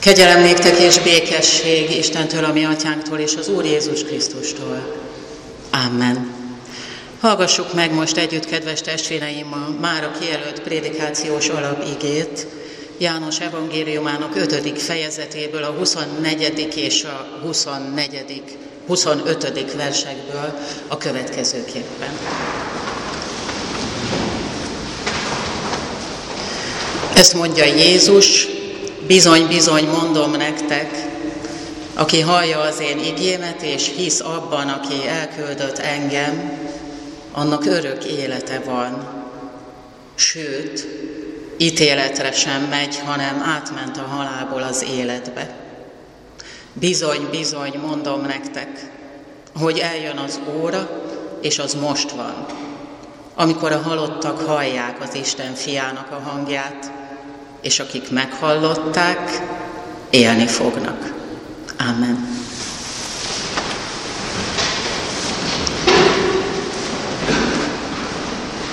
Kegyelem néktek és békesség Istentől, a mi atyánktól és az Úr Jézus Krisztustól. Amen. Hallgassuk meg most együtt, kedves testvéreim, a már a kijelölt prédikációs alapigét, János evangéliumának 5. fejezetéből, a 24. és a 24. 25. versekből a következőképpen. Ezt mondja Jézus, bizony, bizony mondom nektek, aki hallja az én igémet, és hisz abban, aki elküldött engem, annak örök élete van. Sőt, ítéletre sem megy, hanem átment a halálból az életbe. Bizony, bizony, mondom nektek, hogy eljön az óra, és az most van, amikor a halottak hallják az Isten fiának a hangját, és akik meghallották, élni fognak. Amen.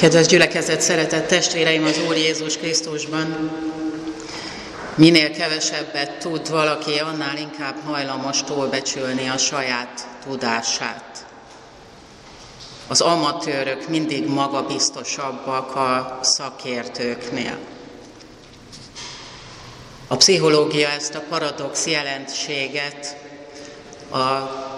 Kedves gyülekezet, szeretett testvéreim az Úr Jézus Krisztusban, minél kevesebbet tud valaki, annál inkább hajlamos túlbecsülni a saját tudását. Az amatőrök mindig magabiztosabbak a szakértőknél. A pszichológia ezt a paradox jelentséget a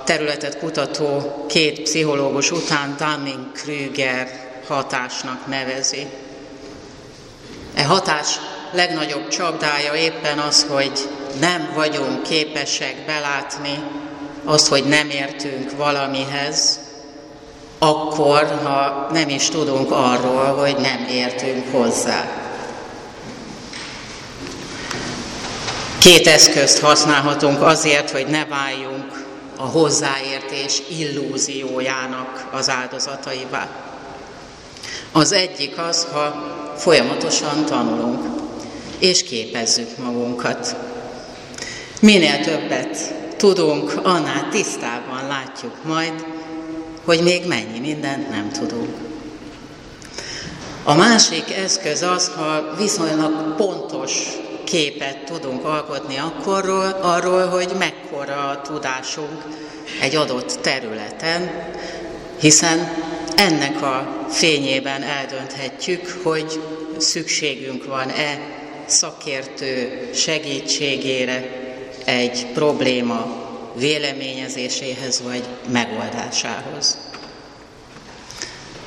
területet kutató két pszichológus után Dunning-Krüger hatásnak nevezi. E hatás legnagyobb csapdája éppen az, hogy nem vagyunk képesek belátni azt, hogy nem értünk valamihez, akkor, ha nem is tudunk arról, hogy nem értünk hozzá. Két eszközt használhatunk azért, hogy ne váljunk a hozzáértés illúziójának az áldozataivá. Az egyik az, ha folyamatosan tanulunk, és képezzük magunkat. Minél többet tudunk, annál tisztában látjuk majd, hogy még mennyi mindent nem tudunk. A másik eszköz az, ha viszonylag pontos képet tudunk alkotni akkorról, arról, hogy mekkora a tudásunk egy adott területen, hiszen ennek a fényében eldönthetjük, hogy szükségünk van-e szakértő segítségére egy probléma véleményezéséhez vagy megoldásához.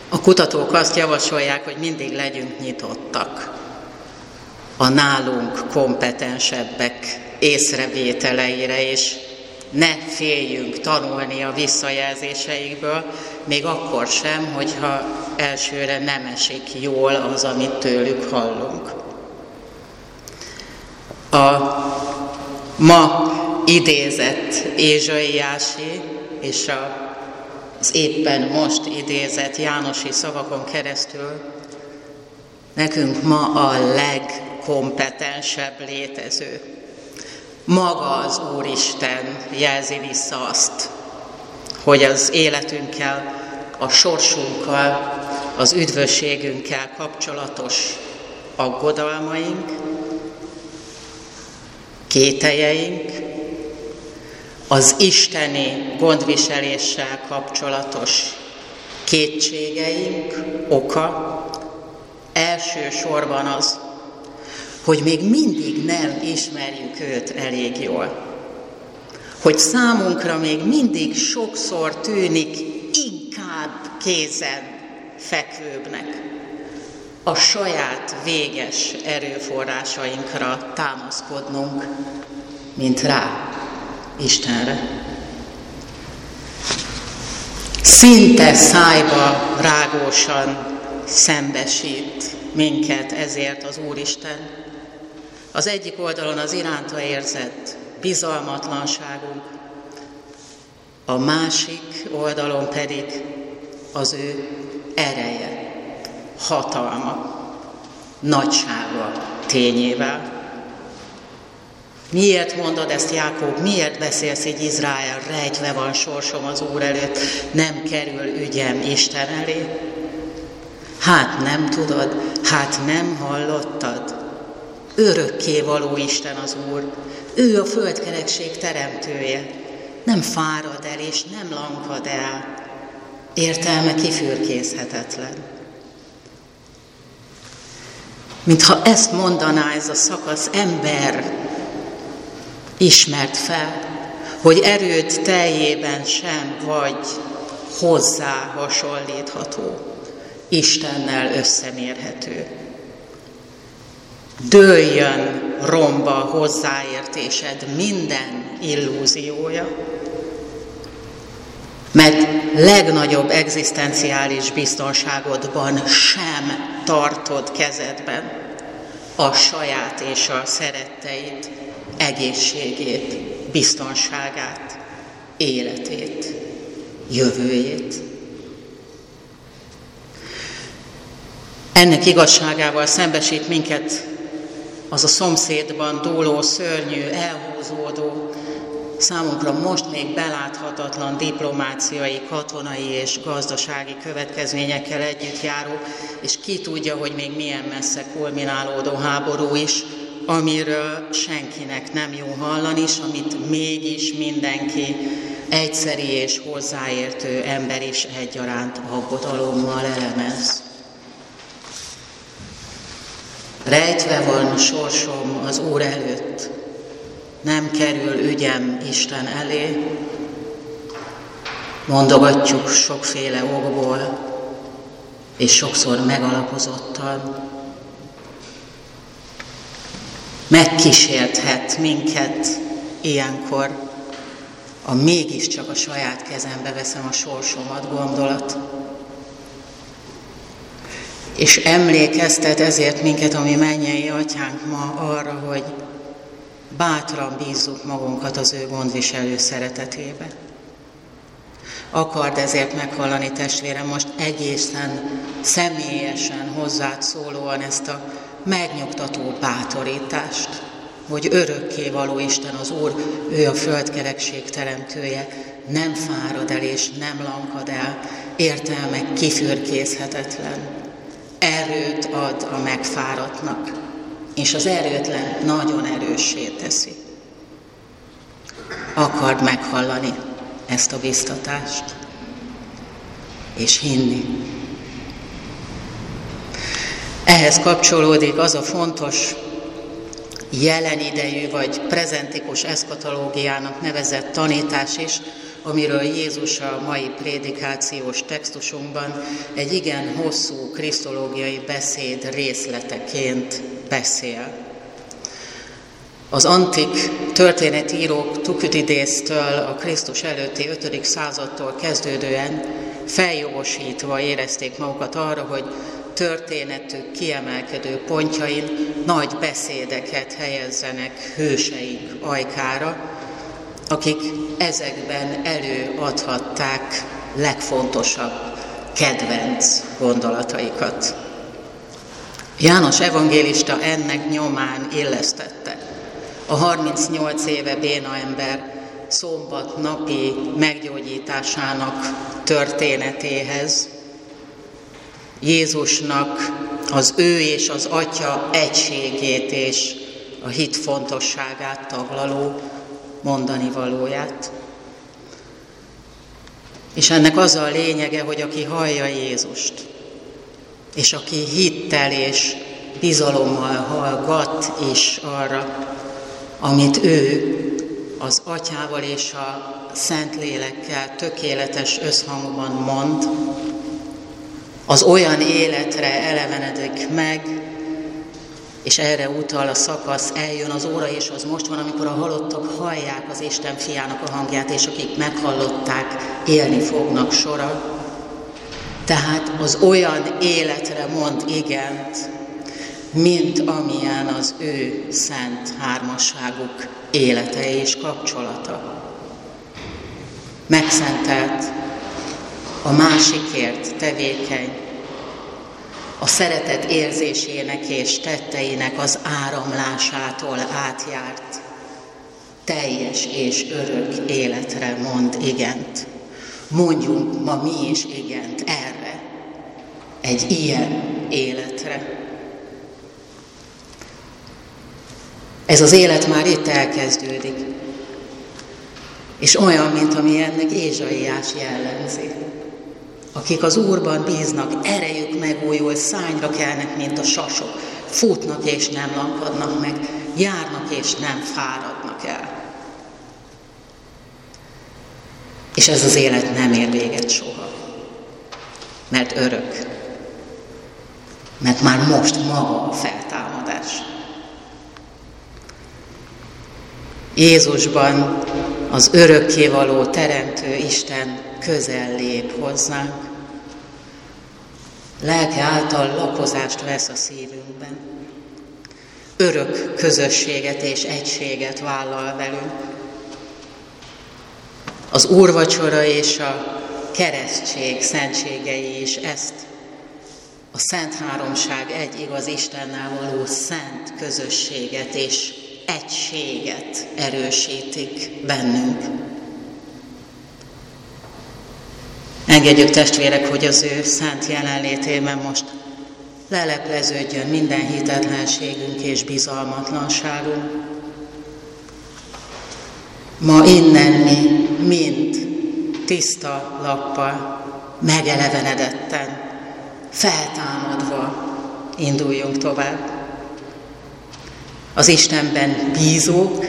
A kutatók azt javasolják, hogy mindig legyünk nyitottak a nálunk kompetensebbek észrevételeire, és ne féljünk tanulni a visszajelzéseikből, még akkor sem, hogyha elsőre nem esik jól az, amit tőlük hallunk. A ma idézett Ézsaiási és az éppen most idézett Jánosi szavakon keresztül nekünk ma a legkompetensebb létező. Maga az Úristen jelzi vissza azt, hogy az életünkkel, a sorsunkkal, az üdvösségünkkel kapcsolatos aggodalmaink, kételjeink, az isteni gondviseléssel kapcsolatos kétségeink oka elsősorban az, hogy még mindig nem ismerjük őt elég jól. Hogy számunkra még mindig sokszor tűnik inkább kézen fekvőbbnek a saját véges erőforrásainkra támaszkodnunk, mint rá, Istenre. Szinte szájba rágósan szembesít minket ezért az Úristen. Az egyik oldalon az iránta érzett bizalmatlanságunk, a másik oldalon pedig az ő ereje, hatalma, nagysága tényével. Miért mondod ezt, Jákob? Miért beszélsz így Izrael? Rejtve van sorsom az Úr előtt, nem kerül ügyem Isten elé. Hát nem tudod, hát nem hallottad. Örökké való Isten az Úr. Ő a földkerekség teremtője. Nem fárad el és nem lankad el. Értelme kifürkészhetetlen. Mintha ezt mondaná ez a szakasz, ember ismert fel, hogy erőd teljében sem vagy hozzá hasonlítható, Istennel összemérhető. Dőljön romba hozzáértésed minden illúziója, mert legnagyobb egzisztenciális biztonságodban sem tartod kezedben a saját és a szeretteid egészségét, biztonságát, életét, jövőjét. Ennek igazságával szembesít minket az a szomszédban dóló, szörnyű, elhúzódó, számunkra most még beláthatatlan diplomáciai, katonai és gazdasági következményekkel együtt járó, és ki tudja, hogy még milyen messze kulminálódó háború is, amiről senkinek nem jó hallani, és amit mégis mindenki egyszeri és hozzáértő ember is egyaránt aggodalommal elemez. Rejtve van sorsom az Úr előtt, nem kerül ügyem Isten elé, mondogatjuk sokféle okból, és sokszor megalapozottan. Megkísérthet minket ilyenkor a mégiscsak a saját kezembe veszem a sorsomat gondolat. És emlékeztet ezért minket, ami mennyei atyánk ma arra, hogy bátran bízzuk magunkat az ő gondviselő szeretetébe. Akard ezért meghallani testvérem most egészen személyesen hozzád szólóan ezt a megnyugtató bátorítást, hogy örökké való Isten az Úr, ő a földkerekség teremtője, nem fárad el és nem lankad el, értelme kifürkészhetetlen. Erőt ad a megfáradtnak, és az erőtlen nagyon erőssé teszi. Akard meghallani ezt a biztatást, és hinni. Ehhez kapcsolódik az a fontos jelen idejű vagy prezentikus eszkatológiának nevezett tanítás is, amiről Jézus a mai prédikációs textusunkban egy igen hosszú krisztológiai beszéd részleteként beszél. Az antik történetírók Tuküdidésztől a Krisztus előtti 5. századtól kezdődően feljogosítva érezték magukat arra, hogy történetük kiemelkedő pontjain nagy beszédeket helyezzenek hőseik ajkára, akik ezekben előadhatták legfontosabb kedvenc gondolataikat. János evangélista ennek nyomán illesztette a 38 éve béna ember szombat napi meggyógyításának történetéhez, Jézusnak az ő és az Atya egységét és a hit fontosságát taglaló mondani valóját. És ennek az a lényege, hogy aki hallja Jézust, és aki hittel és bizalommal hallgat is arra, amit ő az atyával és a Szentlélekkel tökéletes összhangban mond, az olyan életre elevenedik meg, és erre utal a szakasz, eljön az óra, és az most van, amikor a halottak hallják az Isten fiának a hangját, és akik meghallották, élni fognak sora. Tehát az olyan életre mond igent, mint amilyen az ő szent hármasságuk élete és kapcsolata. Megszentelt, a másikért tevékeny, a szeretet érzésének és tetteinek az áramlásától átjárt, teljes és örök életre mond igent. Mondjunk ma mi is igent erre, egy ilyen életre. Ez az élet már itt elkezdődik. És olyan, mint ami ennek Ézsaiás jellemzi. Akik az Úrban bíznak, erejük megújul, szányra kelnek, mint a sasok. Futnak és nem lankadnak meg, járnak és nem fáradnak el. És ez az élet nem ér véget soha. Mert örök. Mert már most maga a feltámadás. Jézusban az örökkévaló Teremtő Isten közel lép hozzánk. Lelke által lakozást vesz a szívünkben. Örök közösséget és egységet vállal velünk. Az úrvacsora és a keresztség szentségei is ezt a Szent Háromság egy igaz Istennel való szent közösséget és egységet erősítik bennünk. Engedjük testvérek, hogy az ő szent jelenlétében most lelepleződjön minden hitetlenségünk és bizalmatlanságunk. Ma innen mi mind tiszta lappal, megelevenedetten, feltámadva induljunk tovább. Az Istenben bízók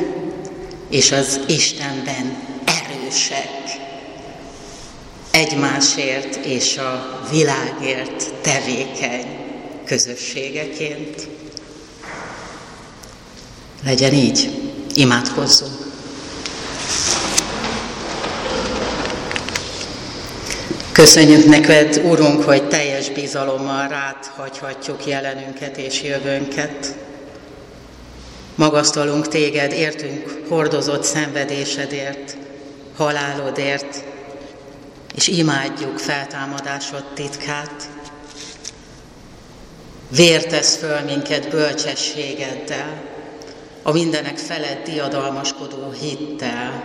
és az Istenben erősek egymásért és a világért tevékeny közösségeként. Legyen így, imádkozzunk. Köszönjük neked, Urunk, hogy teljes bizalommal rád hagyhatjuk jelenünket és jövőnket. Magasztalunk téged, értünk hordozott szenvedésedért, halálodért, és imádjuk feltámadásod titkát. Vértesz föl minket bölcsességeddel, a mindenek felett diadalmaskodó hittel,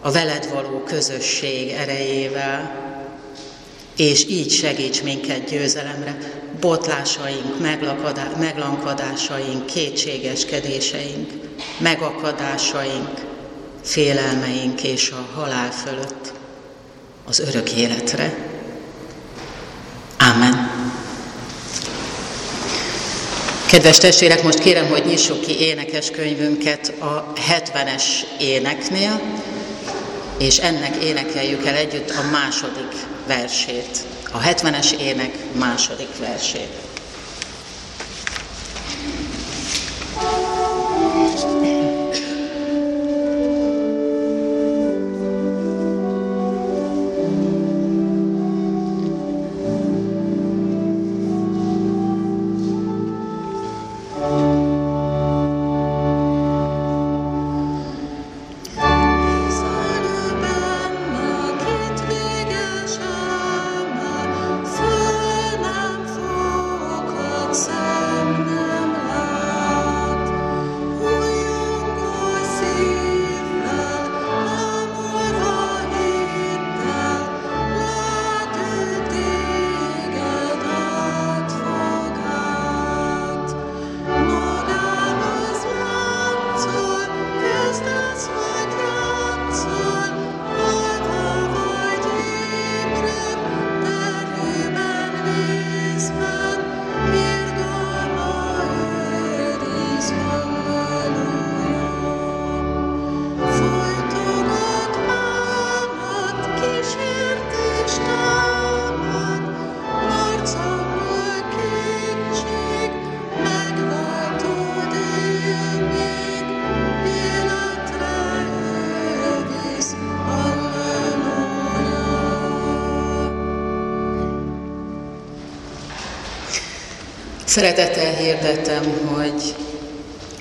a veled való közösség erejével, és így segíts minket győzelemre, botlásaink, meglankadásaink, kétségeskedéseink, megakadásaink, félelmeink és a halál fölött az örök életre. Amen. Kedves testvérek, most kérem, hogy nyissuk ki énekeskönyvünket a 70-es éneknél, és ennek énekeljük el együtt a második versét, a 70-es ének második versét. Szeretettel hirdetem, hogy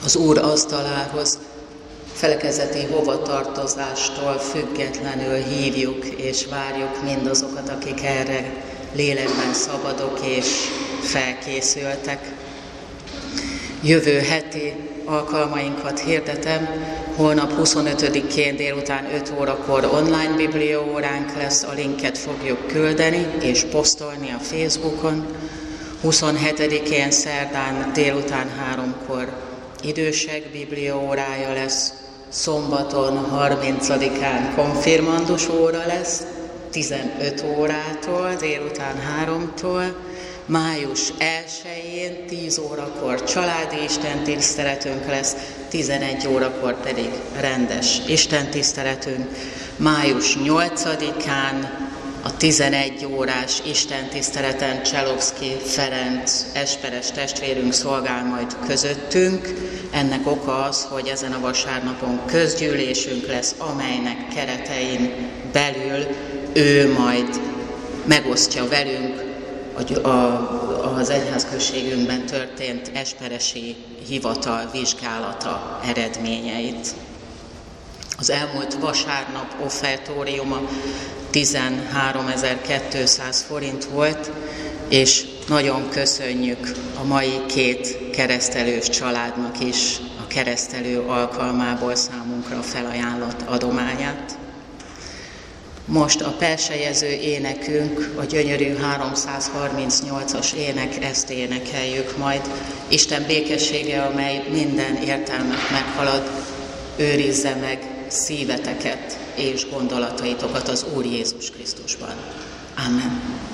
az Úr asztalához felekezeti hovatartozástól függetlenül hívjuk és várjuk mindazokat, akik erre lélekben szabadok és felkészültek. Jövő heti alkalmainkat hirdetem, holnap 25-én délután 5 órakor online biblióóránk lesz, a linket fogjuk küldeni és posztolni a Facebookon. 27-én szerdán délután háromkor idősek bibliaórája lesz, szombaton 30-án konfirmandus óra lesz, 15 órától, délután 3-tól, május 1-én 10 órakor családi istentiszteletünk lesz, 11 órakor pedig rendes istentiszteletünk. Május 8-án a 11 órás istentiszteleten Cselovszki Ferenc esperes testvérünk szolgál majd közöttünk. Ennek oka az, hogy ezen a vasárnapon közgyűlésünk lesz, amelynek keretein belül ő majd megosztja velünk az egyházközségünkben történt esperesi hivatal vizsgálata eredményeit. Az elmúlt vasárnap offertóriuma 13.200 forint volt, és nagyon köszönjük a mai két keresztelős családnak is a keresztelő alkalmából számunkra felajánlott adományát. Most a persejező énekünk, a gyönyörű 338-as ének, ezt énekeljük majd. Isten békessége, amely minden értelmet meghalad, őrizze meg szíveteket és gondolataitokat az Úr Jézus Krisztusban. Amen.